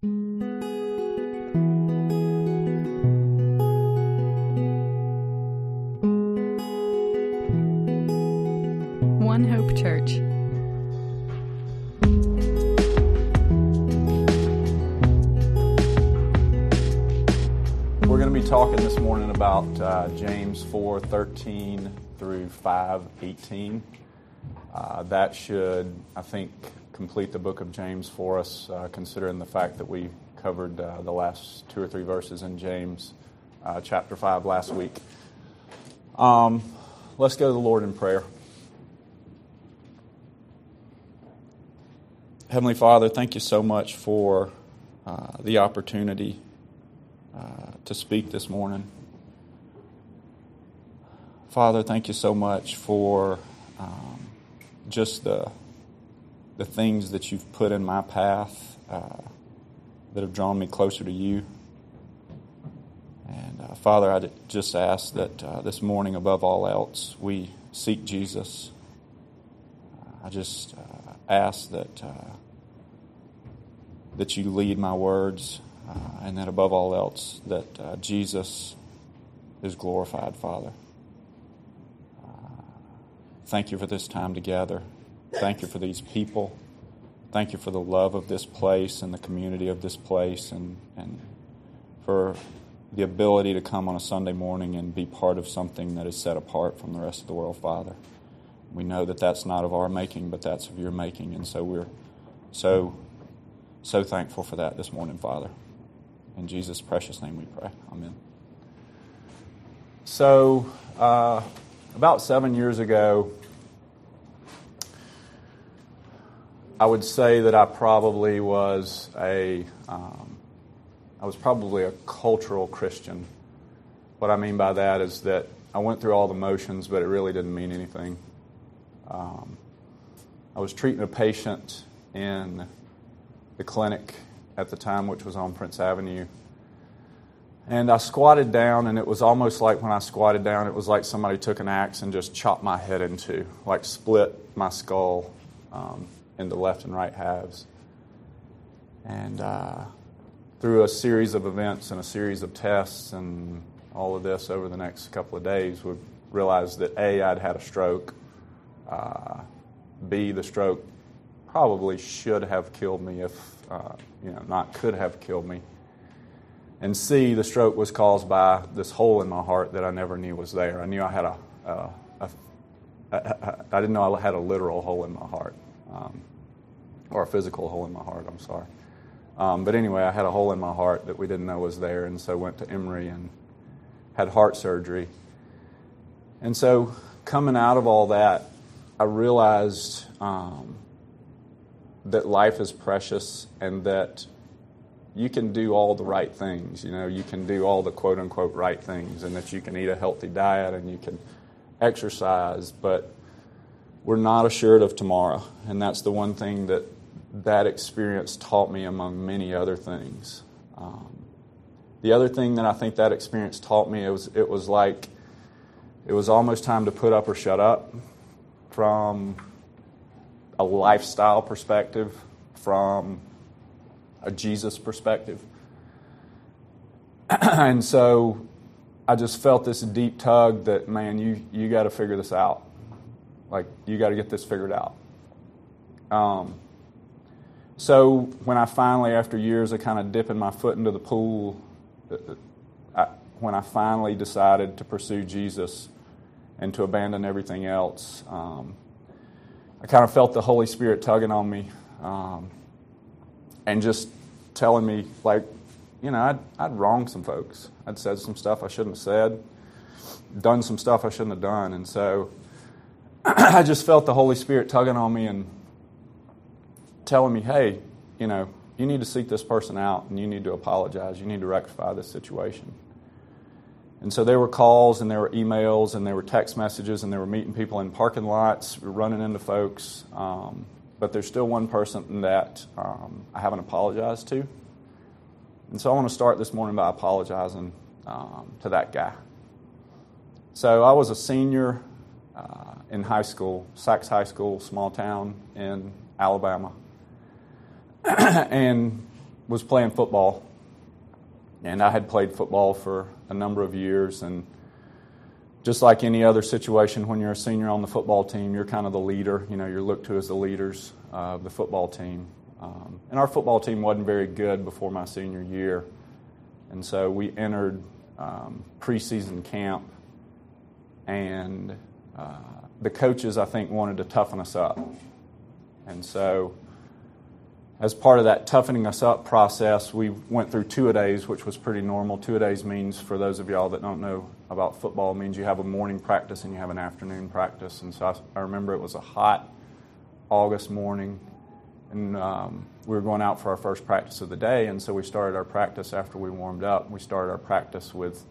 One Hope Church. We're going to be talking this morning about uh, James 4 13 through 5 18. Uh, that should, I think, complete the book of James for us, uh, considering the fact that we covered uh, the last two or three verses in James uh, chapter 5 last week. Um, let's go to the Lord in prayer. Heavenly Father, thank you so much for uh, the opportunity uh, to speak this morning. Father, thank you so much for um, just the the things that you've put in my path uh, that have drawn me closer to you. And uh, Father, I just ask that uh, this morning, above all else, we seek Jesus. I just uh, ask that that you lead my words uh, and that above all else, that uh, Jesus is glorified, Father. Uh, thank you for this time together. Thank you for these people. Thank you for the love of this place and the community of this place and, and for the ability to come on a Sunday morning and be part of something that is set apart from the rest of the world, Father. We know that that's not of our making, but that's of your making. And so we're so, so thankful for that this morning, Father. In Jesus' precious name we pray. Amen. So, uh, about seven years ago, I would say that I probably was a, um, I was probably a cultural Christian. What I mean by that is that I went through all the motions, but it really didn't mean anything. Um, I was treating a patient in the clinic at the time, which was on Prince Avenue. And I squatted down, and it was almost like when I squatted down, it was like somebody took an axe and just chopped my head into, like split my skull um, into left and right halves. And uh, through a series of events and a series of tests and all of this over the next couple of days, we realized that A, I'd had a stroke. Uh, B, the stroke probably should have killed me if, uh, you know, not could have killed me. And C, the stroke was caused by this hole in my heart that I never knew was there. I knew I had a I didn't know I had a literal hole in my heart, um, or a physical hole in my heart, I'm sorry. Um, but anyway, I had a hole in my heart that we didn't know was there, and so went to Emory and had heart surgery. And so coming out of all that, I realized um, that life is precious and that you can do all the right things. You know, you can do all the quote unquote right things, and that you can eat a healthy diet and you can exercise, but we're not assured of tomorrow. And that's the one thing that that experience taught me among many other things. Um, the other thing that I think that experience taught me it was it was like it was almost time to put up or shut up from a lifestyle perspective, from a Jesus perspective. and so I just felt this deep tug that, man, you, you got to figure this out. Like, you got to get this figured out. Um, so when I finally, after years of kind of dipping my foot into the pool, uh, I, when I finally decided to pursue Jesus and to abandon everything else, um, I kind of felt the Holy Spirit tugging on me. Um, and just telling me, like, you know, I'd, I'd wronged some folks. I'd said some stuff I shouldn't have said, done some stuff I shouldn't have done. And so I just felt the Holy Spirit tugging on me and telling me, hey, you know, you need to seek this person out and you need to apologize. You need to rectify this situation. And so there were calls and there were emails and there were text messages and there were meeting people in parking lots, running into folks. Um, but there's still one person that um, I haven't apologized to. And so I want to start this morning by apologizing um, to that guy. So I was a senior uh, in high school, Saks High School, small town in Alabama. and was playing football, and I had played football for a number of years. And just like any other situation, when you're a senior on the football team, you're kind of the leader. You know, you're looked to as the leaders of the football team. Um, and our football team wasn't very good before my senior year. And so we entered um, preseason camp, and uh, the coaches, I think, wanted to toughen us up. And so, as part of that toughening us up process, we went through two a days, which was pretty normal. Two a days means, for those of y'all that don't know about football, means you have a morning practice and you have an afternoon practice. And so I, I remember it was a hot August morning, and um, we were going out for our first practice of the day. And so we started our practice after we warmed up. We started our practice with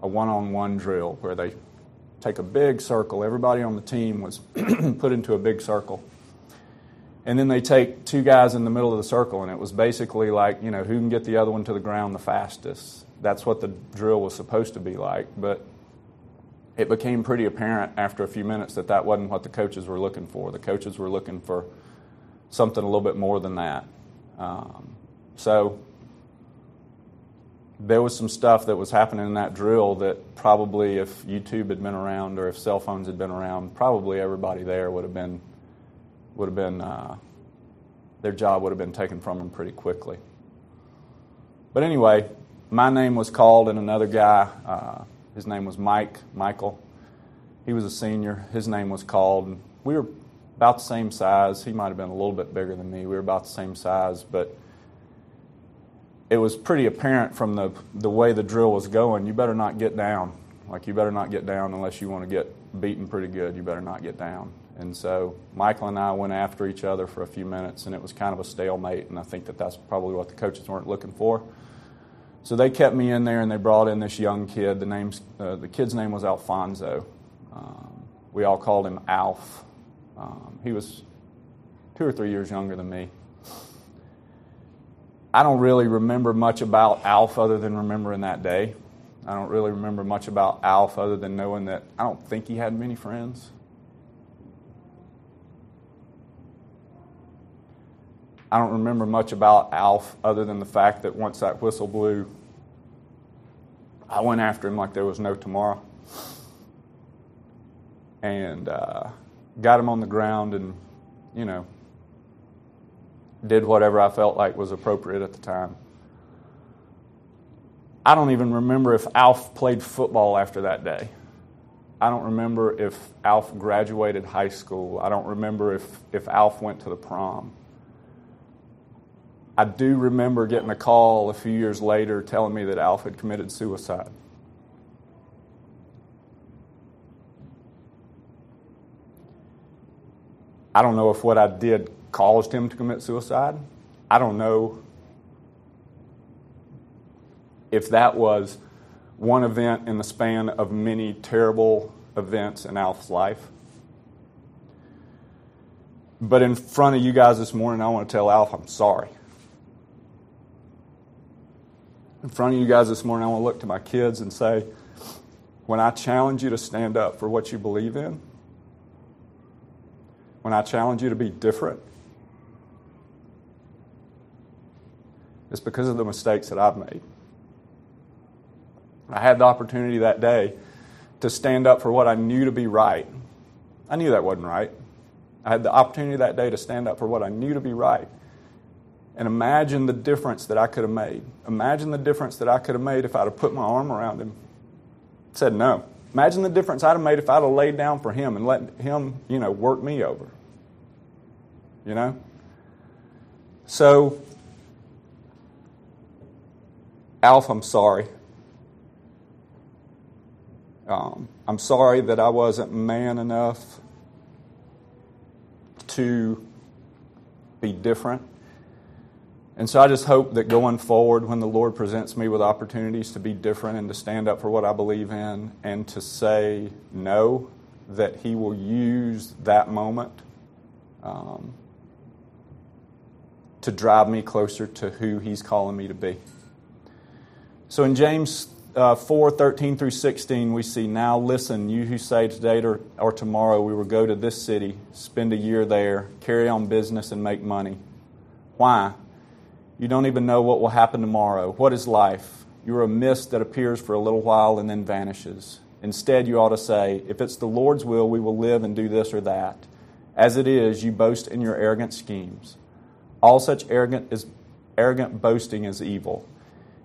a one on one drill where they take a big circle. Everybody on the team was put into a big circle. And then they take two guys in the middle of the circle, and it was basically like, you know, who can get the other one to the ground the fastest. That's what the drill was supposed to be like. But it became pretty apparent after a few minutes that that wasn't what the coaches were looking for. The coaches were looking for something a little bit more than that. Um, so there was some stuff that was happening in that drill that probably if YouTube had been around or if cell phones had been around, probably everybody there would have been would have been uh, their job would have been taken from them pretty quickly. But anyway, my name was called, and another guy, uh, his name was Mike Michael. He was a senior. His name was called. And We were about the same size. He might have been a little bit bigger than me. We were about the same size, but it was pretty apparent from the, the way the drill was going, you better not get down. Like, you better not get down unless you want to get beaten pretty good. You better not get down. And so Michael and I went after each other for a few minutes, and it was kind of a stalemate, and I think that that's probably what the coaches weren't looking for. So they kept me in there, and they brought in this young kid. The, name's, uh, the kid's name was Alfonso. Um, we all called him Alf. Um, he was two or three years younger than me. I don't really remember much about Alf other than remembering that day. I don't really remember much about Alf other than knowing that I don't think he had many friends. I don't remember much about Alf other than the fact that once that whistle blew, I went after him like there was no tomorrow. And uh, got him on the ground and, you know, did whatever I felt like was appropriate at the time. I don't even remember if Alf played football after that day. I don't remember if Alf graduated high school. I don't remember if, if Alf went to the prom. I do remember getting a call a few years later telling me that Alf had committed suicide. I don't know if what I did caused him to commit suicide. I don't know if that was one event in the span of many terrible events in Alf's life. But in front of you guys this morning, I want to tell Alf I'm sorry. In front of you guys this morning, I want to look to my kids and say, when I challenge you to stand up for what you believe in, when I challenge you to be different, It's because of the mistakes that I've made. I had the opportunity that day to stand up for what I knew to be right. I knew that wasn't right. I had the opportunity that day to stand up for what I knew to be right. And imagine the difference that I could have made. Imagine the difference that I could have made if I'd have put my arm around him. Said no. Imagine the difference I'd have made if I'd have laid down for him and let him, you know, work me over. You know? So Alf, I'm sorry. Um, I'm sorry that I wasn't man enough to be different. And so I just hope that going forward, when the Lord presents me with opportunities to be different and to stand up for what I believe in and to say no, that He will use that moment um, to drive me closer to who He's calling me to be. So in James uh, 4 13 through 16, we see, Now listen, you who say today or, or tomorrow we will go to this city, spend a year there, carry on business, and make money. Why? You don't even know what will happen tomorrow. What is life? You are a mist that appears for a little while and then vanishes. Instead, you ought to say, If it's the Lord's will, we will live and do this or that. As it is, you boast in your arrogant schemes. All such arrogant, is, arrogant boasting is evil.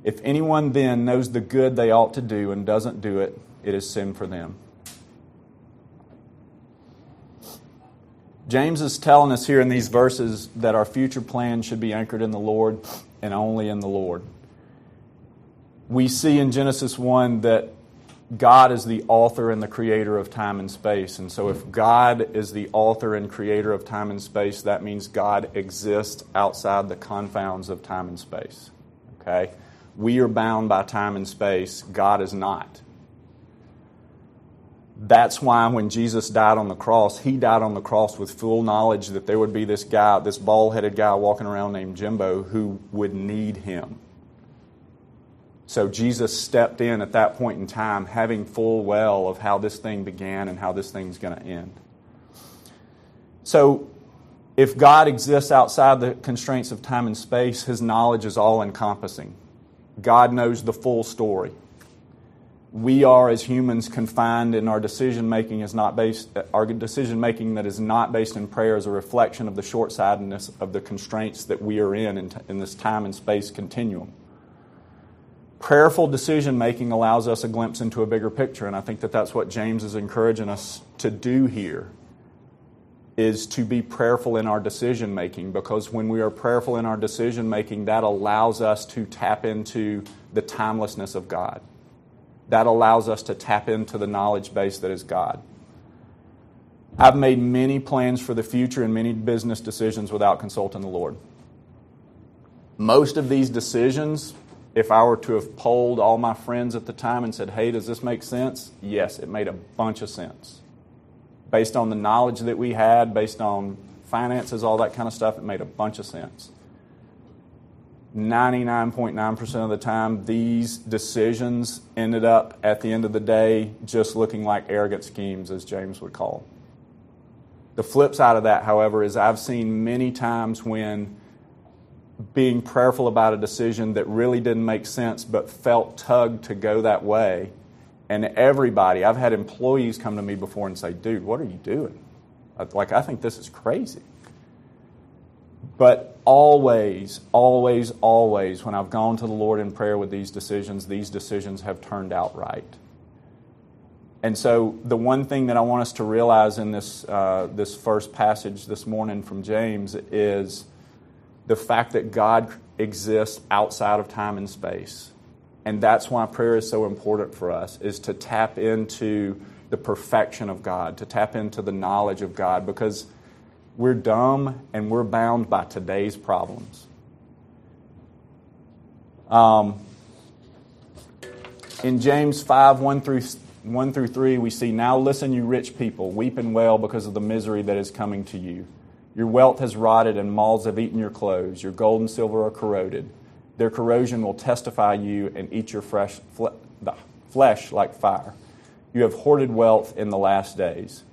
If anyone then knows the good they ought to do and doesn't do it, it is sin for them. James is telling us here in these verses that our future plan should be anchored in the Lord and only in the Lord. We see in Genesis 1 that God is the author and the creator of time and space. And so, if God is the author and creator of time and space, that means God exists outside the confounds of time and space. Okay? We are bound by time and space, God is not. That's why when Jesus died on the cross, he died on the cross with full knowledge that there would be this guy, this bald headed guy walking around named Jimbo, who would need him. So Jesus stepped in at that point in time, having full well of how this thing began and how this thing's going to end. So, if God exists outside the constraints of time and space, his knowledge is all encompassing. God knows the full story we are as humans confined and our decision making is not based our decision making that is not based in prayer is a reflection of the short-sightedness of the constraints that we are in in, in this time and space continuum. Prayerful decision making allows us a glimpse into a bigger picture and i think that that's what james is encouraging us to do here is to be prayerful in our decision making because when we are prayerful in our decision making that allows us to tap into the timelessness of god that allows us to tap into the knowledge base that is God. I've made many plans for the future and many business decisions without consulting the Lord. Most of these decisions, if I were to have polled all my friends at the time and said, hey, does this make sense? Yes, it made a bunch of sense. Based on the knowledge that we had, based on finances, all that kind of stuff, it made a bunch of sense. 99.9% of the time, these decisions ended up at the end of the day just looking like arrogant schemes, as James would call them. The flip side of that, however, is I've seen many times when being prayerful about a decision that really didn't make sense but felt tugged to go that way. And everybody, I've had employees come to me before and say, dude, what are you doing? Like, I think this is crazy. But always, always, always, when I've gone to the Lord in prayer with these decisions, these decisions have turned out right. And so, the one thing that I want us to realize in this, uh, this first passage this morning from James is the fact that God exists outside of time and space. And that's why prayer is so important for us, is to tap into the perfection of God, to tap into the knowledge of God, because we're dumb and we're bound by today's problems. Um, in James 5 1 through, 1 through 3, we see, Now listen, you rich people, weep and wail because of the misery that is coming to you. Your wealth has rotted, and moths have eaten your clothes. Your gold and silver are corroded. Their corrosion will testify you and eat your fresh fle- flesh like fire. You have hoarded wealth in the last days.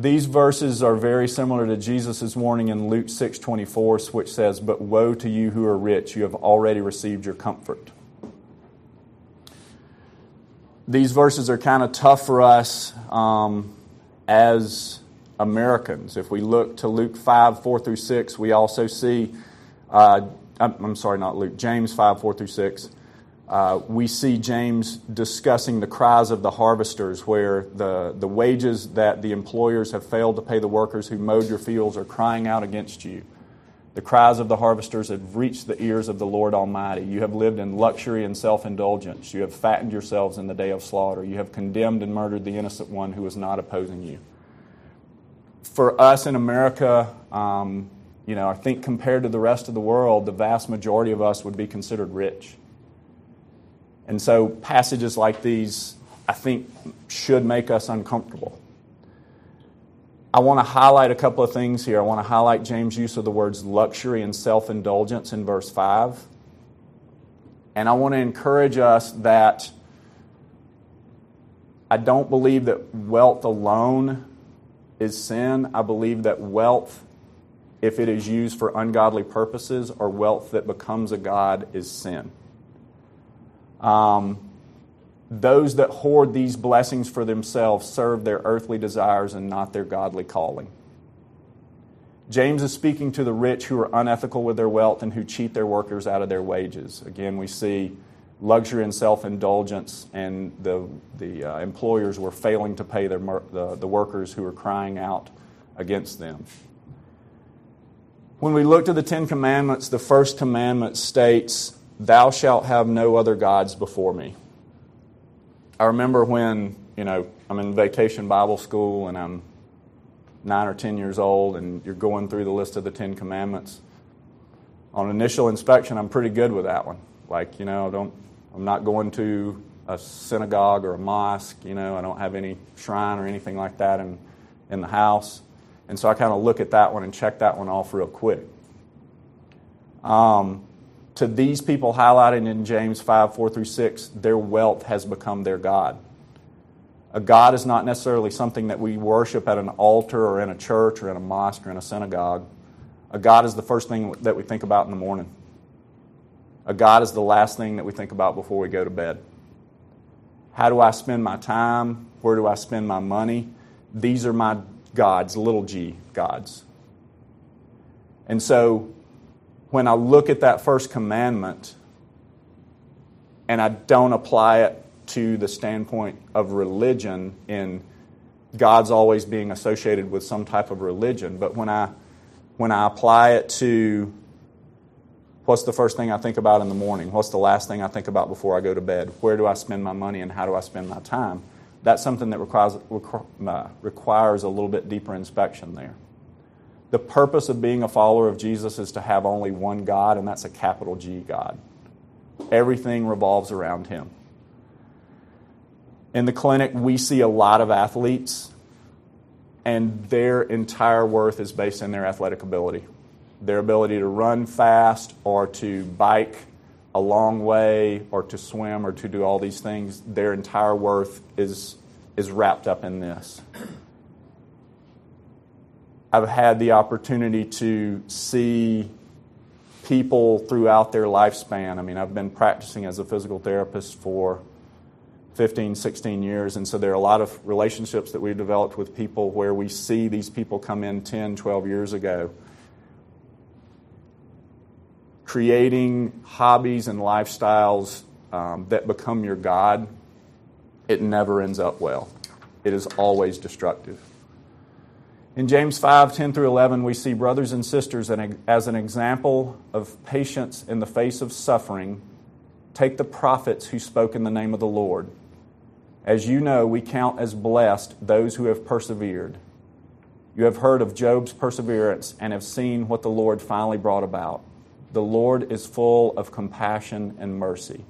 These verses are very similar to Jesus' warning in Luke 6:24, which says, "But woe to you who are rich, you have already received your comfort." These verses are kind of tough for us um, as Americans. If we look to Luke 5, 4 through 6, we also see, uh, I'm sorry, not Luke, James 5, 4 through 6 uh, we see James discussing the cries of the harvesters, where the, the wages that the employers have failed to pay the workers who mowed your fields are crying out against you. The cries of the harvesters have reached the ears of the Lord Almighty. You have lived in luxury and self indulgence. You have fattened yourselves in the day of slaughter. You have condemned and murdered the innocent one who was not opposing you. For us in America, um, you know, I think compared to the rest of the world, the vast majority of us would be considered rich. And so passages like these, I think, should make us uncomfortable. I want to highlight a couple of things here. I want to highlight James' use of the words luxury and self indulgence in verse 5. And I want to encourage us that I don't believe that wealth alone is sin. I believe that wealth if it is used for ungodly purposes or wealth that becomes a God is sin. Um, those that hoard these blessings for themselves serve their earthly desires and not their godly calling. James is speaking to the rich who are unethical with their wealth and who cheat their workers out of their wages. Again, we see luxury and self indulgence, and the, the uh, employers were failing to pay their, the, the workers who were crying out against them. When we look to the Ten Commandments, the first commandment states, Thou shalt have no other gods before me. I remember when, you know, I'm in vacation Bible school and I'm nine or ten years old and you're going through the list of the Ten Commandments. On initial inspection, I'm pretty good with that one. Like, you know, don't I'm not going to a synagogue or a mosque. You know, I don't have any shrine or anything like that in, in the house. And so I kind of look at that one and check that one off real quick. Um, to these people highlighted in James 5 4 through 6, their wealth has become their God. A God is not necessarily something that we worship at an altar or in a church or in a mosque or in a synagogue. A God is the first thing that we think about in the morning. A God is the last thing that we think about before we go to bed. How do I spend my time? Where do I spend my money? These are my gods, little g gods. And so when I look at that first commandment and I don't apply it to the standpoint of religion in God's always being associated with some type of religion, but when I when I apply it to What's the first thing I think about in the morning? What's the last thing I think about before I go to bed? Where do I spend my money and how do I spend my time? That's something that requires, uh, requires a little bit deeper inspection there. The purpose of being a follower of Jesus is to have only one God, and that's a capital G God. Everything revolves around Him. In the clinic, we see a lot of athletes, and their entire worth is based in their athletic ability their ability to run fast or to bike a long way or to swim or to do all these things, their entire worth is, is wrapped up in this. I've had the opportunity to see people throughout their lifespan. I mean, I've been practicing as a physical therapist for 15, 16 years, and so there are a lot of relationships that we've developed with people where we see these people come in 10, 12 years ago creating hobbies and lifestyles um, that become your God, it never ends up well. It is always destructive. In James 5 10 through 11, we see brothers and sisters as an example of patience in the face of suffering. Take the prophets who spoke in the name of the Lord. As you know, we count as blessed those who have persevered. You have heard of Job's perseverance and have seen what the Lord finally brought about the Lord is full of compassion and mercy.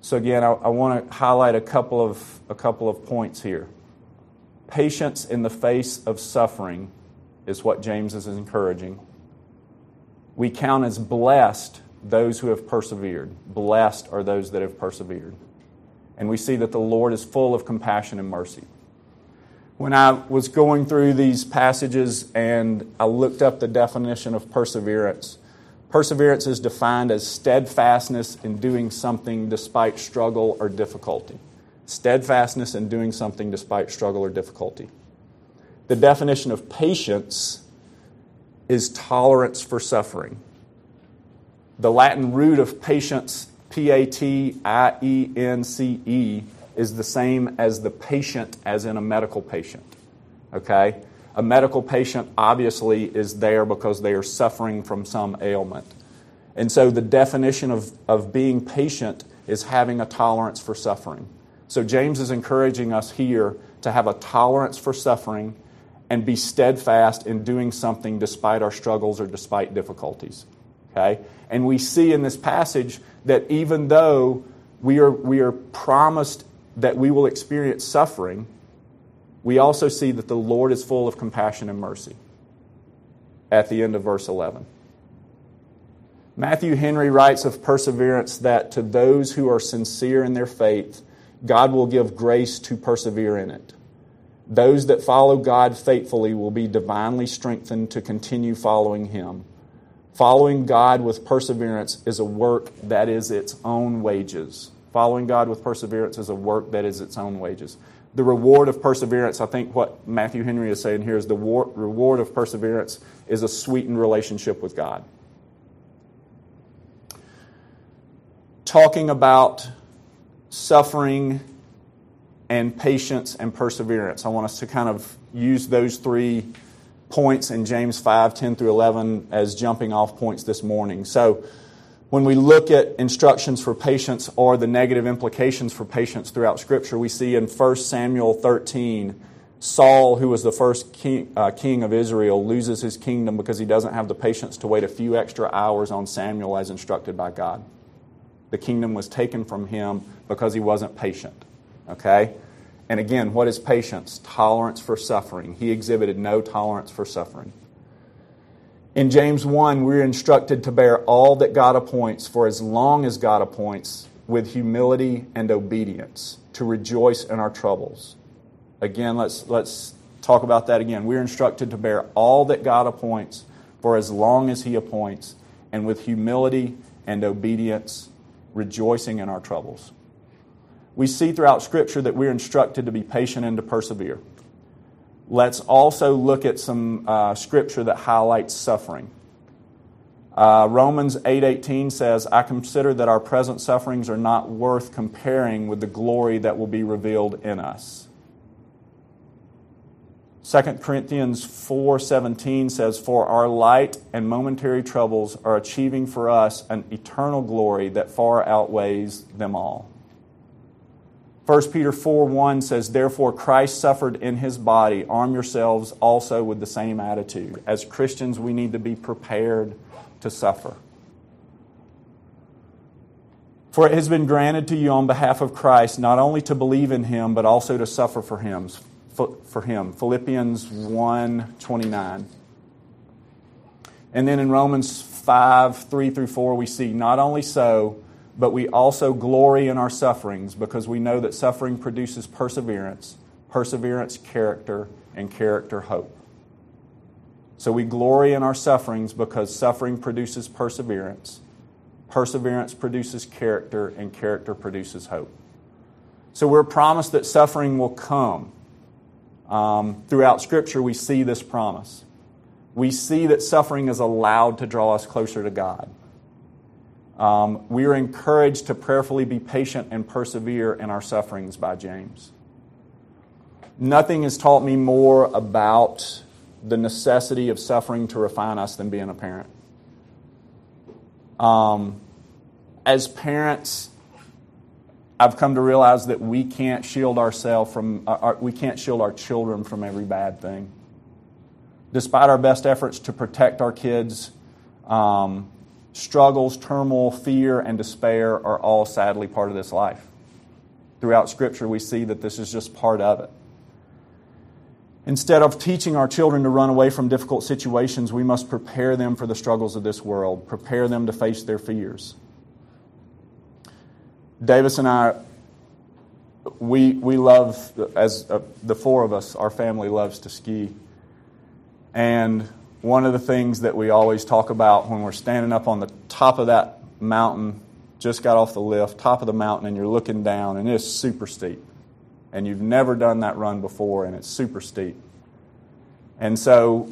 So, again, I, I want to highlight a couple, of, a couple of points here. Patience in the face of suffering is what James is encouraging. We count as blessed those who have persevered. Blessed are those that have persevered. And we see that the Lord is full of compassion and mercy. When I was going through these passages and I looked up the definition of perseverance, perseverance is defined as steadfastness in doing something despite struggle or difficulty. Steadfastness in doing something despite struggle or difficulty. The definition of patience is tolerance for suffering. The Latin root of patience, P A T I E N C E, is the same as the patient, as in a medical patient. Okay? A medical patient obviously is there because they are suffering from some ailment. And so the definition of, of being patient is having a tolerance for suffering. So James is encouraging us here to have a tolerance for suffering and be steadfast in doing something despite our struggles or despite difficulties. Okay? And we see in this passage that even though we are, we are promised that we will experience suffering, we also see that the Lord is full of compassion and mercy at the end of verse 11. Matthew Henry writes of perseverance that to those who are sincere in their faith, God will give grace to persevere in it. Those that follow God faithfully will be divinely strengthened to continue following Him. Following God with perseverance is a work that is its own wages. Following God with perseverance is a work that is its own wages. The reward of perseverance, I think what Matthew Henry is saying here is the war- reward of perseverance is a sweetened relationship with God. Talking about suffering and patience and perseverance. I want us to kind of use those three points in James 5 10 through 11 as jumping off points this morning. So, when we look at instructions for patience or the negative implications for patience throughout Scripture, we see in 1 Samuel 13, Saul, who was the first king, uh, king of Israel, loses his kingdom because he doesn't have the patience to wait a few extra hours on Samuel as instructed by God. The kingdom was taken from him because he wasn't patient. Okay? And again, what is patience? Tolerance for suffering. He exhibited no tolerance for suffering. In James 1, we're instructed to bear all that God appoints for as long as God appoints with humility and obedience, to rejoice in our troubles. Again, let's, let's talk about that again. We're instructed to bear all that God appoints for as long as He appoints, and with humility and obedience, rejoicing in our troubles we see throughout Scripture that we're instructed to be patient and to persevere. Let's also look at some uh, Scripture that highlights suffering. Uh, Romans 8:18 says, "I consider that our present sufferings are not worth comparing with the glory that will be revealed in us." 2 Corinthians 4:17 says, "For our light and momentary troubles are achieving for us an eternal glory that far outweighs them all." 1 Peter 4 1 says, Therefore Christ suffered in his body. Arm yourselves also with the same attitude. As Christians, we need to be prepared to suffer. For it has been granted to you on behalf of Christ not only to believe in him, but also to suffer for him. For him. Philippians 1 29. And then in Romans 5 3 through 4, we see, Not only so, but we also glory in our sufferings because we know that suffering produces perseverance, perseverance, character, and character, hope. So we glory in our sufferings because suffering produces perseverance, perseverance produces character, and character produces hope. So we're promised that suffering will come. Um, throughout Scripture, we see this promise. We see that suffering is allowed to draw us closer to God. Um, we are encouraged to prayerfully be patient and persevere in our sufferings by James. Nothing has taught me more about the necessity of suffering to refine us than being a parent. Um, as parents, I've come to realize that we can't shield ourselves from, uh, our, we can't shield our children from every bad thing. Despite our best efforts to protect our kids, um, struggles, turmoil, fear, and despair are all sadly part of this life. Throughout Scripture, we see that this is just part of it. Instead of teaching our children to run away from difficult situations, we must prepare them for the struggles of this world, prepare them to face their fears. Davis and I, we, we love, as uh, the four of us, our family loves to ski. And one of the things that we always talk about when we're standing up on the top of that mountain, just got off the lift, top of the mountain, and you're looking down, and it's super steep. And you've never done that run before, and it's super steep. And so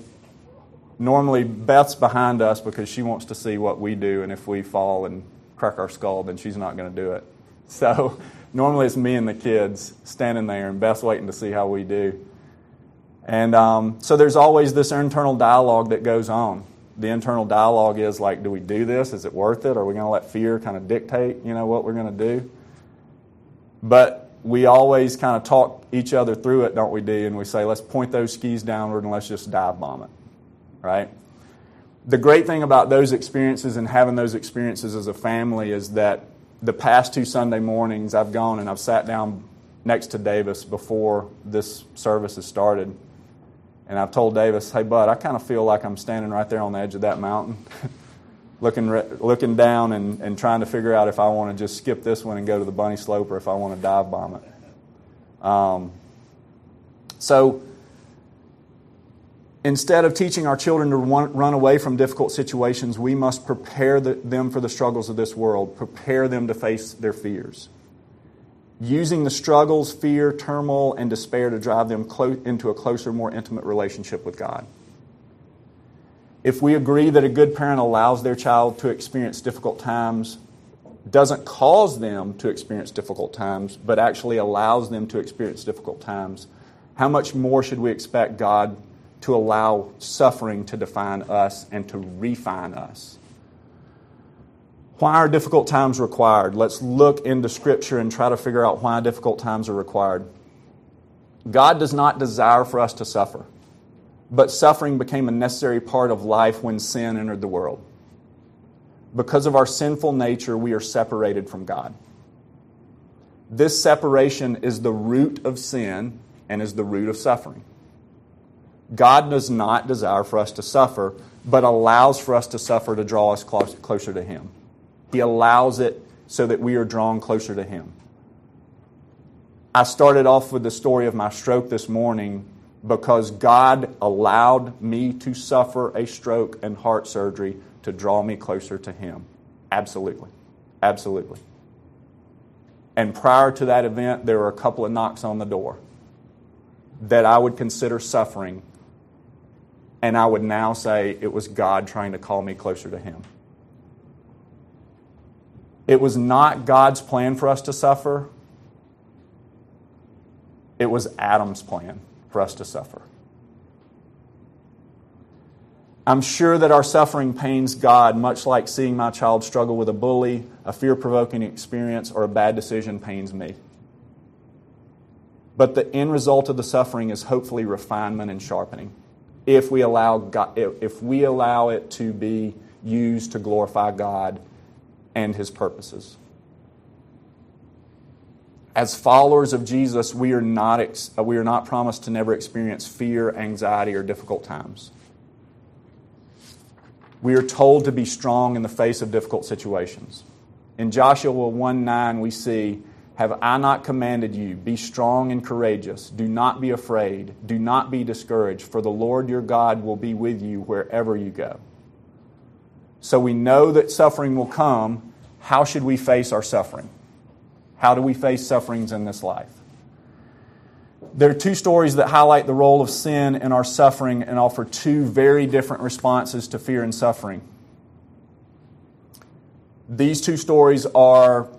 normally Beth's behind us because she wants to see what we do, and if we fall and crack our skull, then she's not going to do it. So normally it's me and the kids standing there, and Beth's waiting to see how we do. And um, so there's always this internal dialogue that goes on. The internal dialogue is like, do we do this? Is it worth it? Are we going to let fear kind of dictate, you know, what we're going to do? But we always kind of talk each other through it, don't we, D? And we say, let's point those skis downward and let's just dive bomb it, right? The great thing about those experiences and having those experiences as a family is that the past two Sunday mornings I've gone and I've sat down next to Davis before this service has started and I've told Davis, hey, bud, I kind of feel like I'm standing right there on the edge of that mountain, looking, looking down and, and trying to figure out if I want to just skip this one and go to the bunny slope or if I want to dive bomb it. Um, So, instead of teaching our children to run away from difficult situations, we must prepare them for the struggles of this world, prepare them to face their fears. Using the struggles, fear, turmoil, and despair to drive them into a closer, more intimate relationship with God. If we agree that a good parent allows their child to experience difficult times, doesn't cause them to experience difficult times, but actually allows them to experience difficult times, how much more should we expect God to allow suffering to define us and to refine us? Why are difficult times required? Let's look into Scripture and try to figure out why difficult times are required. God does not desire for us to suffer, but suffering became a necessary part of life when sin entered the world. Because of our sinful nature, we are separated from God. This separation is the root of sin and is the root of suffering. God does not desire for us to suffer, but allows for us to suffer to draw us closer to Him. He allows it so that we are drawn closer to Him. I started off with the story of my stroke this morning because God allowed me to suffer a stroke and heart surgery to draw me closer to Him. Absolutely. Absolutely. And prior to that event, there were a couple of knocks on the door that I would consider suffering. And I would now say it was God trying to call me closer to Him. It was not God's plan for us to suffer, it was Adam's plan for us to suffer. I'm sure that our suffering pains God, much like seeing my child struggle with a bully, a fear provoking experience, or a bad decision pains me. But the end result of the suffering is hopefully refinement and sharpening if we allow, God, if we allow it to be used to glorify God and His purposes. As followers of Jesus, we are not, uh, we are not promised to never experience fear, anxiety, or difficult times. We are told to be strong in the face of difficult situations. In Joshua 1 9, we see, Have I not commanded you, be strong and courageous? Do not be afraid, do not be discouraged, for the Lord your God will be with you wherever you go. So we know that suffering will come. How should we face our suffering? How do we face sufferings in this life? There are two stories that highlight the role of sin in our suffering and offer two very different responses to fear and suffering. These two stories are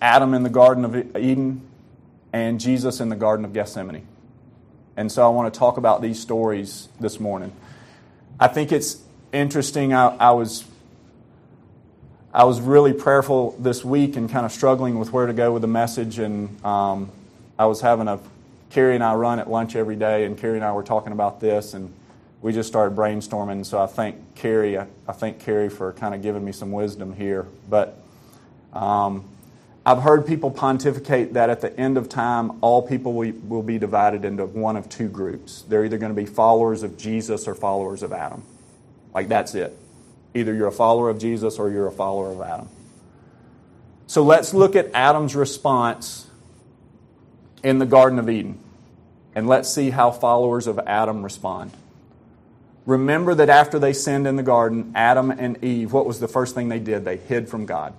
Adam in the Garden of Eden and Jesus in the Garden of Gethsemane. And so I want to talk about these stories this morning. I think it's interesting. I, I was I was really prayerful this week and kind of struggling with where to go with the message, and um, I was having a Carrie and I run at lunch every day, and Carrie and I were talking about this, and we just started brainstorming. So I thank Carrie. I, I thank Carrie for kind of giving me some wisdom here. But um, I've heard people pontificate that at the end of time, all people will, be divided into one of two groups. They're either going to be followers of Jesus or followers of Adam. Like that's it. Either you're a follower of Jesus or you're a follower of Adam. So let's look at Adam's response in the Garden of Eden. And let's see how followers of Adam respond. Remember that after they sinned in the garden, Adam and Eve, what was the first thing they did? They hid from God.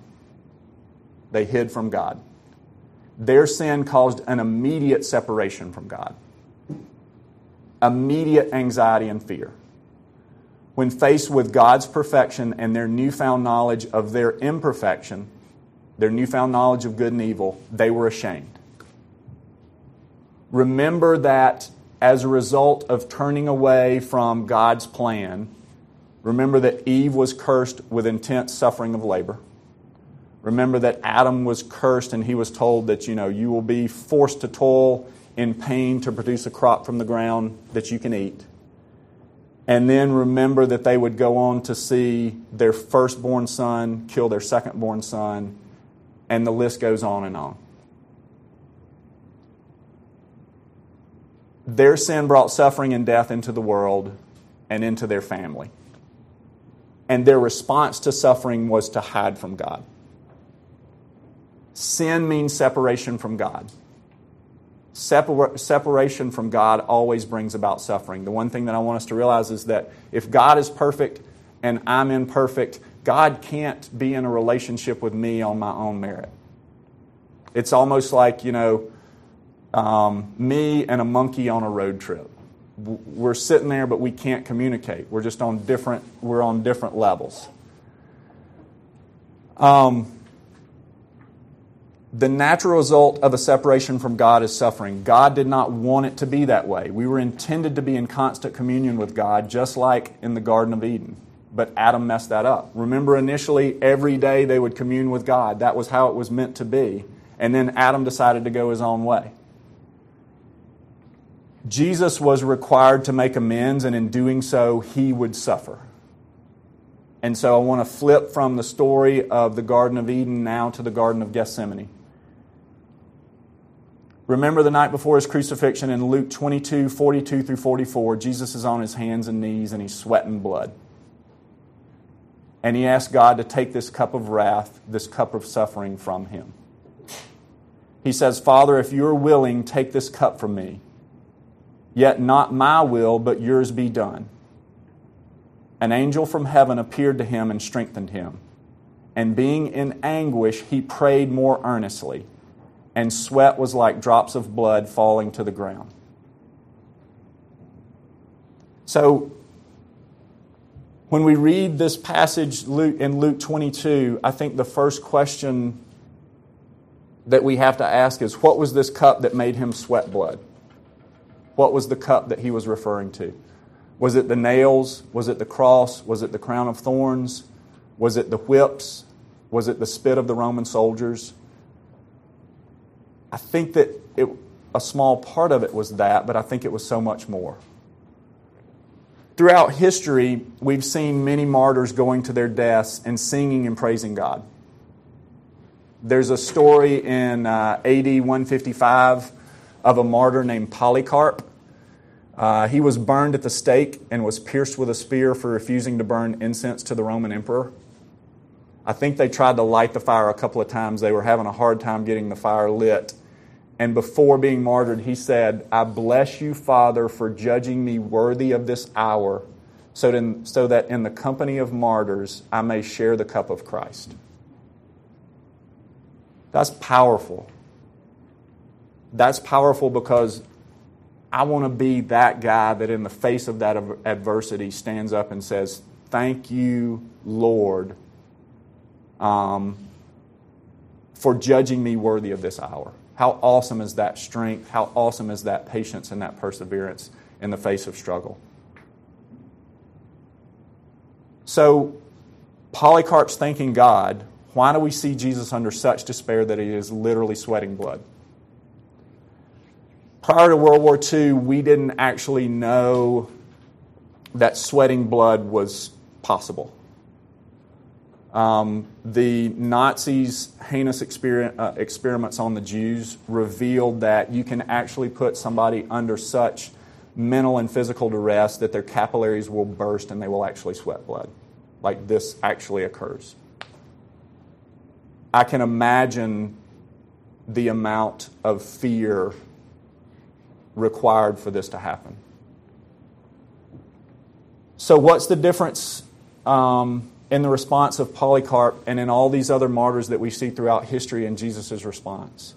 They hid from God. Their sin caused an immediate separation from God, immediate anxiety and fear. When faced with God's perfection and their newfound knowledge of their imperfection, their newfound knowledge of good and evil, they were ashamed. Remember that as a result of turning away from God's plan, remember that Eve was cursed with intense suffering of labor. Remember that Adam was cursed and he was told that, you know, you will be forced to toil in pain to produce a crop from the ground that you can eat. And then remember that they would go on to see their firstborn son kill their secondborn son, and the list goes on and on. Their sin brought suffering and death into the world and into their family. And their response to suffering was to hide from God. Sin means separation from God. separa- separation from God always brings about suffering. The one thing that I want us to realize is that if God is perfect and I'm imperfect, God can't be in a relationship with me on my own merit. It's almost like, you know, um, me and a monkey on a road trip. We're sitting there, but we can't communicate. We're just on different, we're on different levels. Um, the natural result of a separation from God is suffering. God did not want it to be that way. We were intended to be in constant communion with God, just like in the Garden of Eden. But Adam messed that up. Remember, initially, every day they would commune with God. That was how it was meant to be. And then Adam decided to go his own way. Jesus was required to make amends, and in doing so, he would suffer. And so I want to flip from the story of the Garden of Eden now to the Garden of Gethsemane. Remember the night before his crucifixion in Luke 22 42 through 44, Jesus is on his hands and knees and he's sweating blood. And he asks God to take this cup of wrath, this cup of suffering from him. He says, Father, if you're willing, take this cup from me. Yet not my will, but yours be done. An angel from heaven appeared to him and strengthened him. And being in anguish, he prayed more earnestly and sweat was like drops of blood falling to the ground. So, when we read this passage in Luke 22, I think the first question that we have to ask is what was this cup that made him sweat blood? What was the cup that he was referring to? Was it the nails? Was it the cross? Was it the crown of thorns? Was it the whips? Was it the spit of the Roman soldiers? I think that it, a small part of it was that, but I think it was so much more. Throughout history, we've seen many martyrs going to their deaths and singing and praising God. There's a story in uh, AD 155 of a martyr named Polycarp. Uh, he was burned at the stake and was pierced with a spear for refusing to burn incense to the Roman emperor. I think they tried to light the fire a couple of times. They were having a hard time getting the fire lit. And before being martyred, he said, I bless you, Father, for judging me worthy of this hour, so, that in the company of martyrs I may share the cup of Christ. That's powerful. That's powerful because I want to be that guy that, in the face of that adversity, stands up and says, Thank you, Lord, um, for judging me worthy of this hour. How awesome is that strength? How awesome is that patience and that perseverance in the face of struggle? So, Polycarp's thanking God. Why do we see Jesus under such despair that he is literally sweating blood? Prior to World War II, we didn't actually know that sweating blood was possible. Um, the Nazis' heinous uh, experiments on the Jews revealed that you can actually put somebody under such mental and physical duress that their capillaries will burst and they will actually sweat blood. Like this actually occurs. I can imagine the amount of fear required for this to happen. So, what's the difference? Um, in the response of Polycarp and in all these other martyrs that we see throughout history in Jesus' response.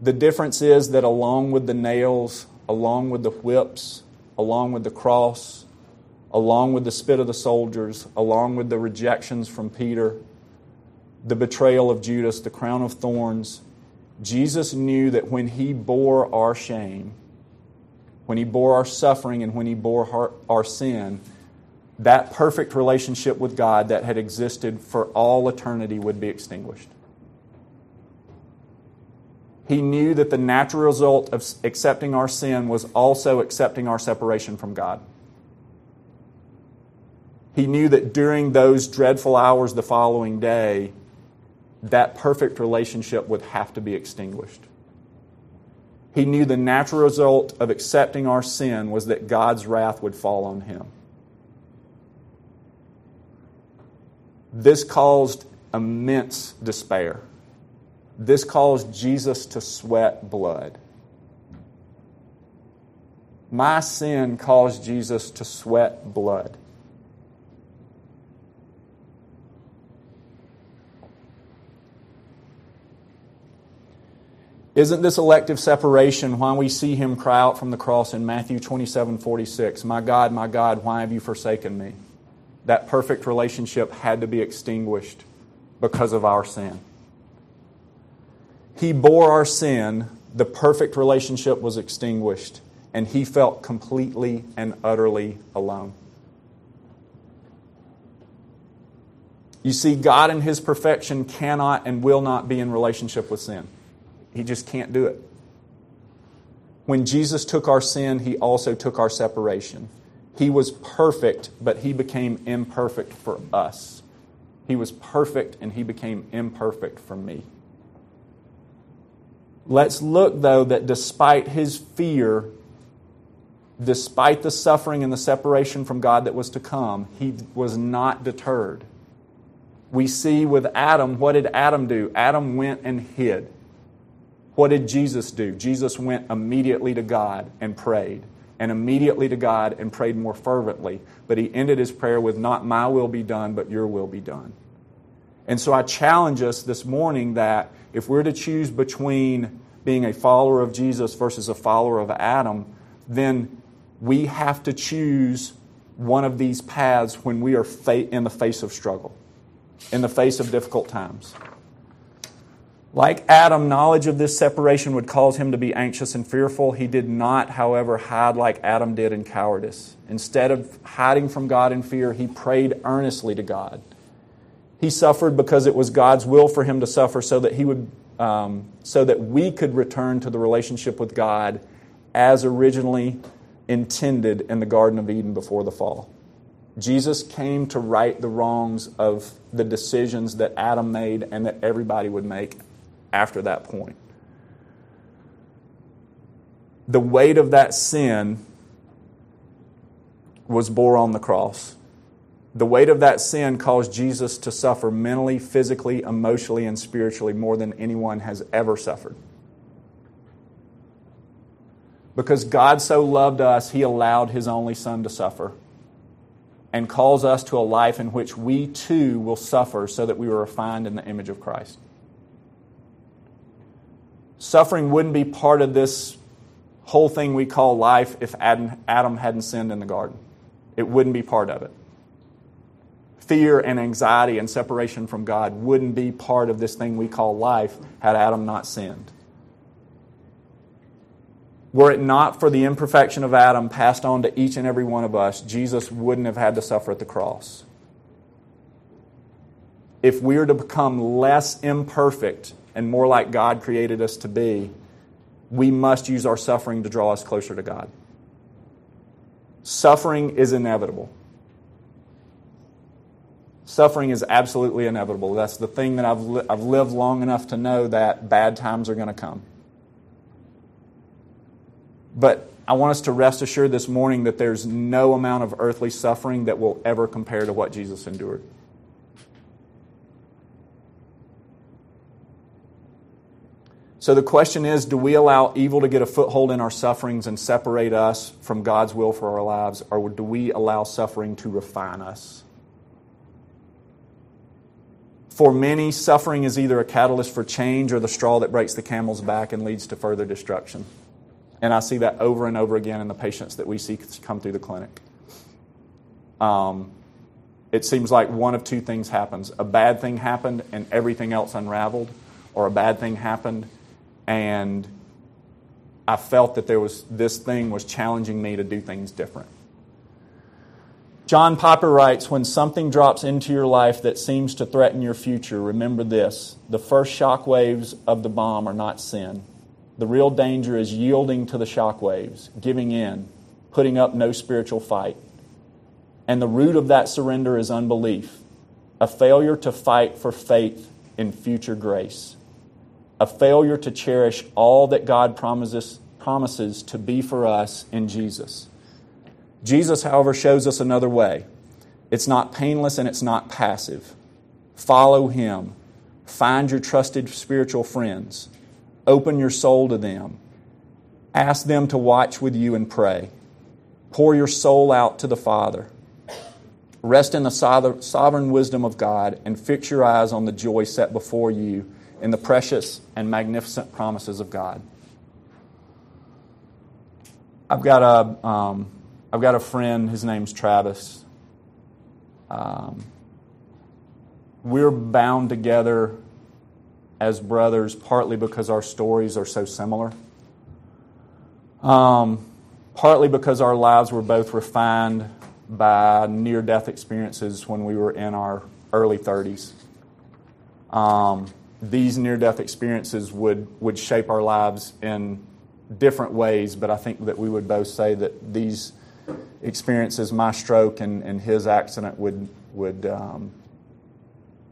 The difference is that along with the nails, along with the whips, along with the cross, along with the spit of the soldiers, along with the rejections from Peter, the betrayal of Judas, the crown of thorns, Jesus knew that when he bore our shame, when he bore our suffering, and when he bore our, our sin, that perfect relationship with God that had existed for all eternity would be extinguished. He knew that the natural result of accepting our sin was also accepting our separation from God. He knew that during those dreadful hours the following day, that perfect relationship would have to be extinguished. He knew the natural result of accepting our sin was that God's wrath would fall on him. This caused immense despair. This caused Jesus to sweat blood. My sin caused Jesus to sweat blood. Isn't this elective separation why we see him cry out from the cross in Matthew 27 46? My God, my God, why have you forsaken me? That perfect relationship had to be extinguished because of our sin. He bore our sin, the perfect relationship was extinguished, and he felt completely and utterly alone. You see, God in his perfection cannot and will not be in relationship with sin. He just can't do it. When Jesus took our sin, he also took our separation. He was perfect, but he became imperfect for us. He was perfect, and he became imperfect for me. Let's look, though, that despite his fear, despite the suffering and the separation from God that was to come, he was not deterred. We see with Adam, what did Adam do? Adam went and hid. What did Jesus do? Jesus went immediately to God and prayed, and immediately to God and prayed more fervently. But he ended his prayer with, Not my will be done, but your will be done. And so I challenge us this morning that if we're to choose between being a follower of Jesus versus a follower of Adam, then we have to choose one of these paths when we are in the face of struggle, in the face of difficult times. Like Adam, knowledge of this separation would cause him to be anxious and fearful. He did not, however, hide like Adam did in cowardice. Instead of hiding from God in fear, he prayed earnestly to God. He suffered because it was God's will for him to suffer so that he would um, so that we could return to the relationship with God as originally intended in the Garden of Eden before the fall. Jesus came to right the wrongs of the decisions that Adam made and that everybody would make after that point. The weight of that sin was bore on the cross. The weight of that sin caused Jesus to suffer mentally, physically, emotionally, and spiritually more than anyone has ever suffered. Because God so loved us, He allowed His only Son to suffer and calls us to a life in which we too will suffer so that we are refined in the image of Christ. Suffering wouldn't be part of this whole thing we call life if Adam hadn't sinned in the garden. It wouldn't be part of it. Fear and anxiety and separation from God wouldn't be part of this thing we call life had Adam not sinned. Were it not for the imperfection of Adam passed on to each and every one of us, Jesus wouldn't have had to suffer at the cross. If we are to become less imperfect and more like God created us to be, we must use our suffering to draw us closer to God. Suffering is inevitable. Suffering is absolutely inevitable. That's the thing that I've, li- I've lived long enough to know that bad times are going to come. But I want us to rest assured this morning that there's no amount of earthly suffering that will ever compare to what Jesus endured. So the question is do we allow evil to get a foothold in our sufferings and separate us from God's will for our lives, or do we allow suffering to refine us? For many, suffering is either a catalyst for change or the straw that breaks the camel's back and leads to further destruction. And I see that over and over again in the patients that we see come through the clinic. Um, it seems like one of two things happens a bad thing happened and everything else unraveled, or a bad thing happened and I felt that there was this thing was challenging me to do things different. John Piper writes When something drops into your life that seems to threaten your future, remember this the first shock waves of the bomb are not sin. The real danger is yielding to the shock waves, giving in, putting up no spiritual fight. And the root of that surrender is unbelief, a failure to fight for faith in future grace a failure to cherish all that God promises, promises to be for us in Jesus. Jesus, however, shows us another way. It's not painless and it's not passive. Follow Him. Find your trusted spiritual friends. Open your soul to them. Ask them to watch with you and pray. Pour your soul out to the Father. Rest in the sovereign wisdom of God and fix your eyes on the joy set before you in the precious and magnificent promises of God. I've got a, um, I've got a friend, his name's Travis. Um, we're bound together as brothers partly because our stories are so similar, um, partly because our lives were both refined by near death experiences when we were in our early 30s. Um, these near death experiences would, would shape our lives in different ways, but I think that we would both say that these experiences, my stroke and, and his accident, would, would um,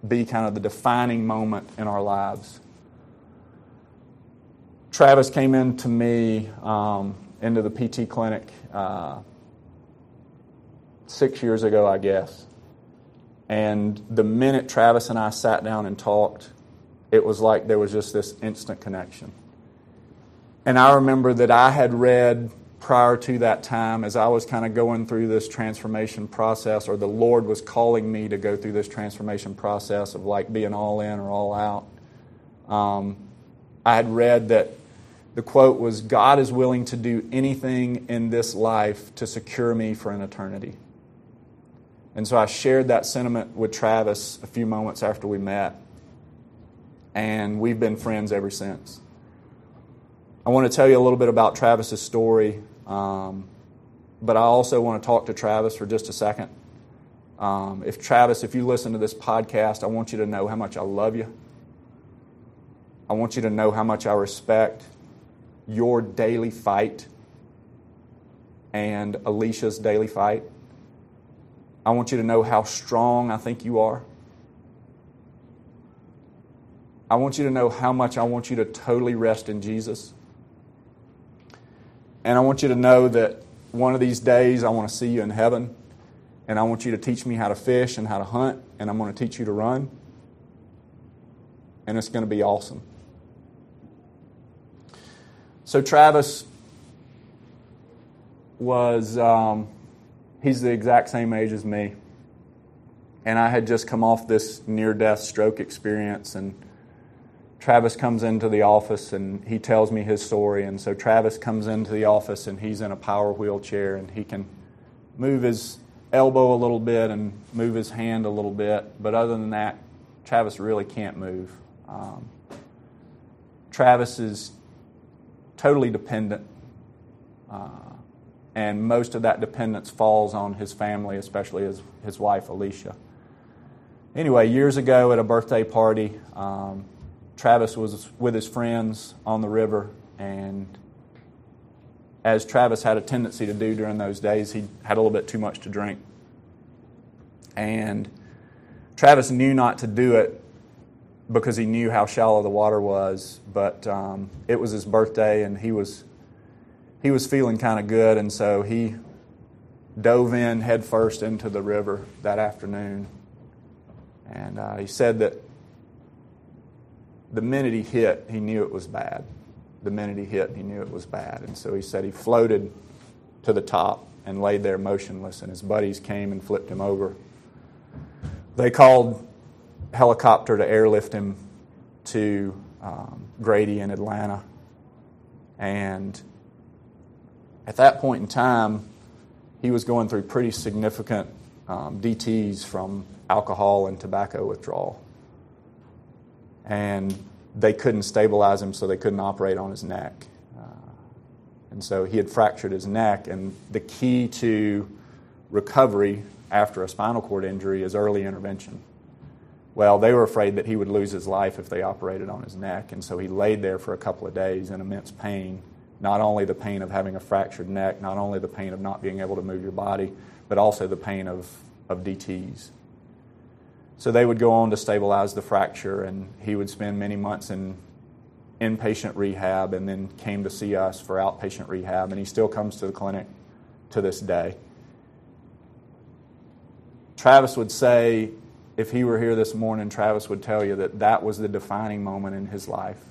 be kind of the defining moment in our lives. Travis came in to me um, into the PT clinic uh, six years ago, I guess. And the minute Travis and I sat down and talked, it was like there was just this instant connection. And I remember that I had read prior to that time as I was kind of going through this transformation process, or the Lord was calling me to go through this transformation process of like being all in or all out. Um, I had read that the quote was God is willing to do anything in this life to secure me for an eternity. And so I shared that sentiment with Travis a few moments after we met, and we've been friends ever since. I want to tell you a little bit about Travis's story, um, but I also want to talk to Travis for just a second. Um, if Travis, if you listen to this podcast, I want you to know how much I love you. I want you to know how much I respect your daily fight and Alicia's daily fight. I want you to know how strong I think you are. I want you to know how much I want you to totally rest in Jesus. And I want you to know that one of these days I want to see you in heaven. And I want you to teach me how to fish and how to hunt. And I'm going to teach you to run. And it's going to be awesome. So, Travis was, um, he's the exact same age as me. And I had just come off this near death stroke experience. And Travis comes into the office and he tells me his story. And so Travis comes into the office and he's in a power wheelchair and he can move his elbow a little bit and move his hand a little bit. But other than that, Travis really can't move. Um, Travis is totally dependent. Uh, and most of that dependence falls on his family, especially his, his wife, Alicia. Anyway, years ago at a birthday party, um, Travis was with his friends on the river, and as Travis had a tendency to do during those days, he had a little bit too much to drink. And Travis knew not to do it because he knew how shallow the water was, but um, it was his birthday, and he was he was feeling kind of good, and so he dove in headfirst into the river that afternoon. And uh, he said that the minute he hit, he knew it was bad. The minute he hit, he knew it was bad. And so he said he floated to the top and laid there motionless, and his buddies came and flipped him over. They called helicopter to airlift him to um, Grady in Atlanta. And at that point in time, he was going through pretty significant um, DTs from alcohol and tobacco withdrawal and they couldn't stabilize him, so they couldn't operate on his neck. Uh, and so he had fractured his neck, and the key to recovery after a spinal cord injury is early intervention. Well, they were afraid that he would lose his life if they operated on his neck, and so he laid there for a couple of days in immense pain. Not only the pain of having a fractured neck, not only the pain of not being able to move your body, but also the pain of, of DTs. So they would go on to stabilize the fracture, and he would spend many months in inpatient rehab and then came to see us for outpatient rehab, and he still comes to the clinic to this day. Travis would say if he were here this morning, Travis would tell you that that was the defining moment in his life.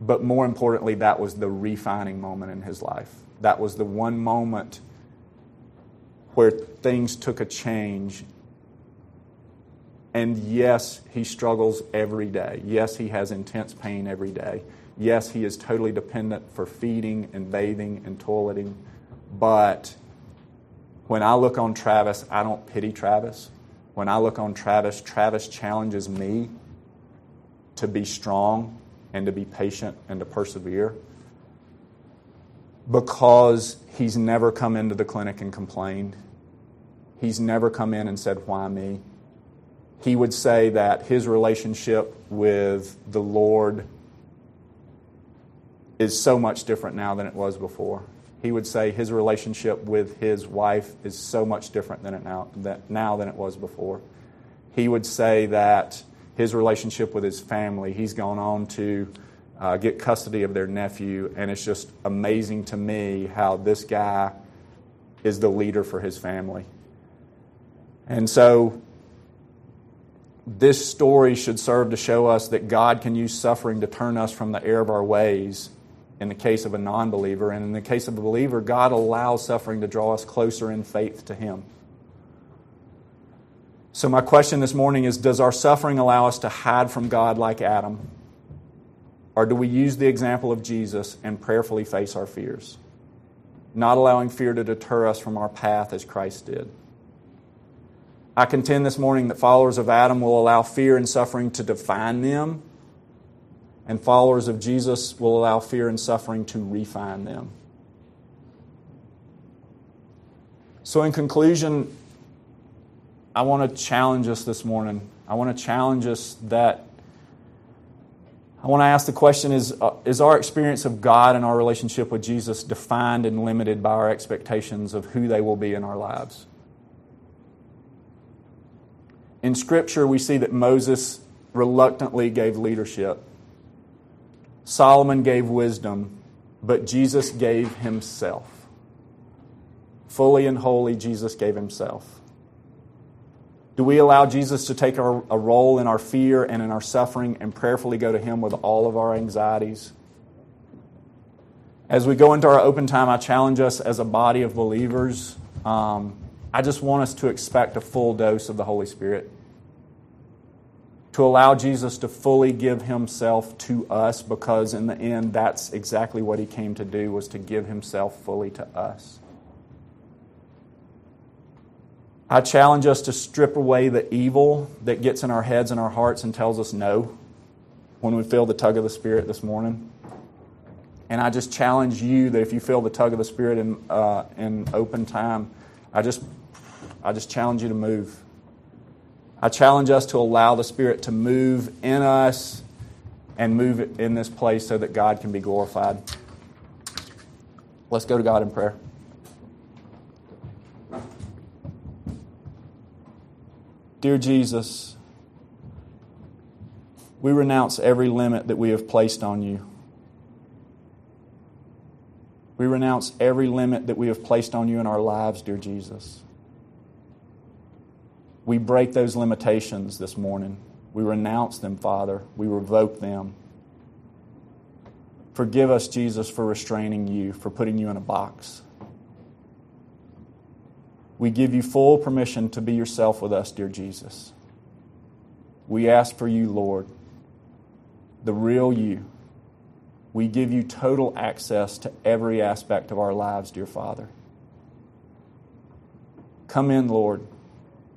But more importantly, that was the refining moment in his life. That was the one moment where things took a change. And yes, he struggles every day. Yes, he has intense pain every day. Yes, he is totally dependent for feeding and bathing and toileting. But when I look on Travis, I don't pity Travis. When I look on Travis, Travis challenges me to be strong and to be patient and to persevere because he's never come into the clinic and complained. He's never come in and said, Why me? He would say that his relationship with the Lord is so much different now than it was before. He would say his relationship with his wife is so much different than it now, that now than it was before. He would say that his relationship with his family, he's gone on to uh, get custody of their nephew, and it's just amazing to me how this guy is the leader for his family. And so, this story should serve to show us that God can use suffering to turn us from the error of our ways in the case of a non believer. And in the case of a believer, God allows suffering to draw us closer in faith to Him. So, my question this morning is Does our suffering allow us to hide from God like Adam? Or do we use the example of Jesus and prayerfully face our fears, not allowing fear to deter us from our path as Christ did? I contend this morning that followers of Adam will allow fear and suffering to define them and followers of Jesus will allow fear and suffering to refine them. So, in conclusion, I want to challenge us this morning. I want to challenge us that I want to ask the question is, uh, is our experience of God and our relationship with Jesus defined and limited by our expectations of who they will be in our lives? In Scripture, we see that Moses reluctantly gave leadership. Solomon gave wisdom, but Jesus gave himself. Fully and wholly, Jesus gave himself. Do we allow Jesus to take our, a role in our fear and in our suffering and prayerfully go to Him with all of our anxieties? As we go into our open time, I challenge us as a body of believers. Um, I just want us to expect a full dose of the Holy Spirit to allow Jesus to fully give himself to us because in the end that's exactly what he came to do was to give himself fully to us. I challenge us to strip away the evil that gets in our heads and our hearts and tells us no when we feel the tug of the Spirit this morning. And I just challenge you that if you feel the tug of the Spirit in, uh, in open time, I just, I just challenge you to move. I challenge us to allow the Spirit to move in us and move in this place so that God can be glorified. Let's go to God in prayer. Dear Jesus, we renounce every limit that we have placed on you. We renounce every limit that we have placed on you in our lives, dear Jesus. We break those limitations this morning. We renounce them, Father. We revoke them. Forgive us, Jesus, for restraining you, for putting you in a box. We give you full permission to be yourself with us, dear Jesus. We ask for you, Lord, the real you. We give you total access to every aspect of our lives, dear Father. Come in, Lord.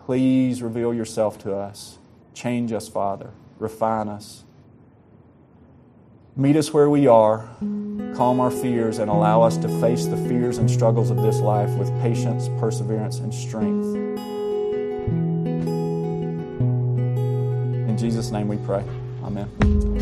Please reveal yourself to us. Change us, Father. Refine us. Meet us where we are, calm our fears, and allow us to face the fears and struggles of this life with patience, perseverance, and strength. In Jesus' name we pray. Amen.